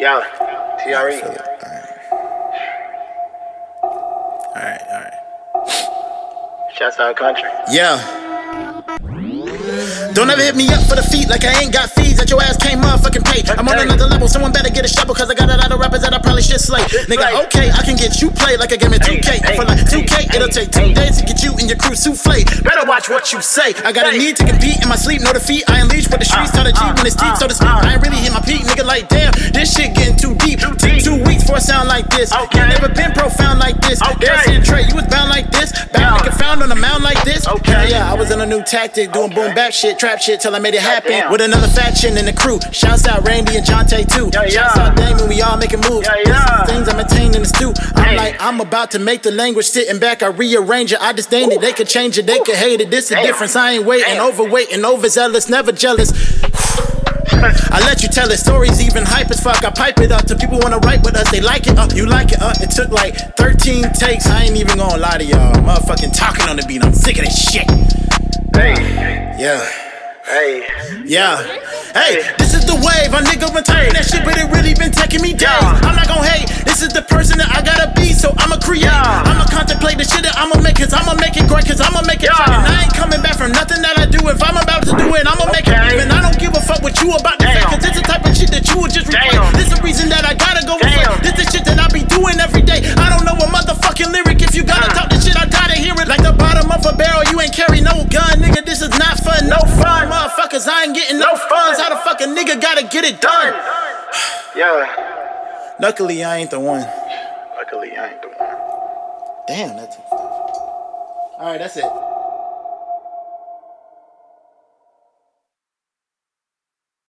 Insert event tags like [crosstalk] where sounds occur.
Yeah, TRE. Alright. Alright, alright. Shouts out country. Yeah. Don't ever hit me up for the feet like I ain't got fees that your ass can't motherfucking pay. I'm on another level, someone better get a shovel cause I got a lot of rappers that I probably should slay. Nigga, okay, I can get you played like a game of 2K. For like 2K, it'll take two days to get you and your crew souffle. Better watch what you say. I got a need to compete in my sleep, no defeat. I unleash with the streets, uh, tell the G uh, when it's deep, so to uh, speak. I ain't really hit my peak, nigga, like damn, like this. You never been profound like this. There's in Trey, you was bound like this. Bound nigga found on a mound like this. Hell yeah, I was in a new tactic, doing boom bap shit, trap shit till I made it happen. Goddamn. With another faction in the crew. Shouts out Randy and Jonte too. Yeah, yeah. Shouts out Damon, we all making moves. Yeah, yeah. things I maintain in the stew. I'm Hey. like, I'm about to make the language sitting back. I rearrange it. I disdain it. They could change it, they could hate it. This is difference. I ain't waiting. Damn. Overweight and overzealous, never jealous. [laughs] I let you tell it. Stories even hype as fuck. I pipe it up to people wanna write took like 13 takes. I ain't even gonna lie to y'all. Motherfucking talking on the beat. I'm sick of this shit. Hey, Yeah. hey. Yeah. Hey, this is the wave. A nigga been talking that shit, but it really been taking me down. Yeah. I'm not gon' hate. This is the person that I gotta be, so I'ma create. Yeah. I'ma contemplate the shit that I'ma make, cause I'ma make it great, cause I'ma make it Yeah. right. And I ain't coming back from nothing that I do. If I'm about to do it, I'ma make it Okay. even. I don't give a fuck what you about nigga. This is not fun, no fun, motherfuckers. I ain't getting no, funds. fun. How the fuck a nigga gotta get it done? Yeah. Luckily, I ain't the one. Luckily, I ain't the one. Damn, that's. All right, that's it.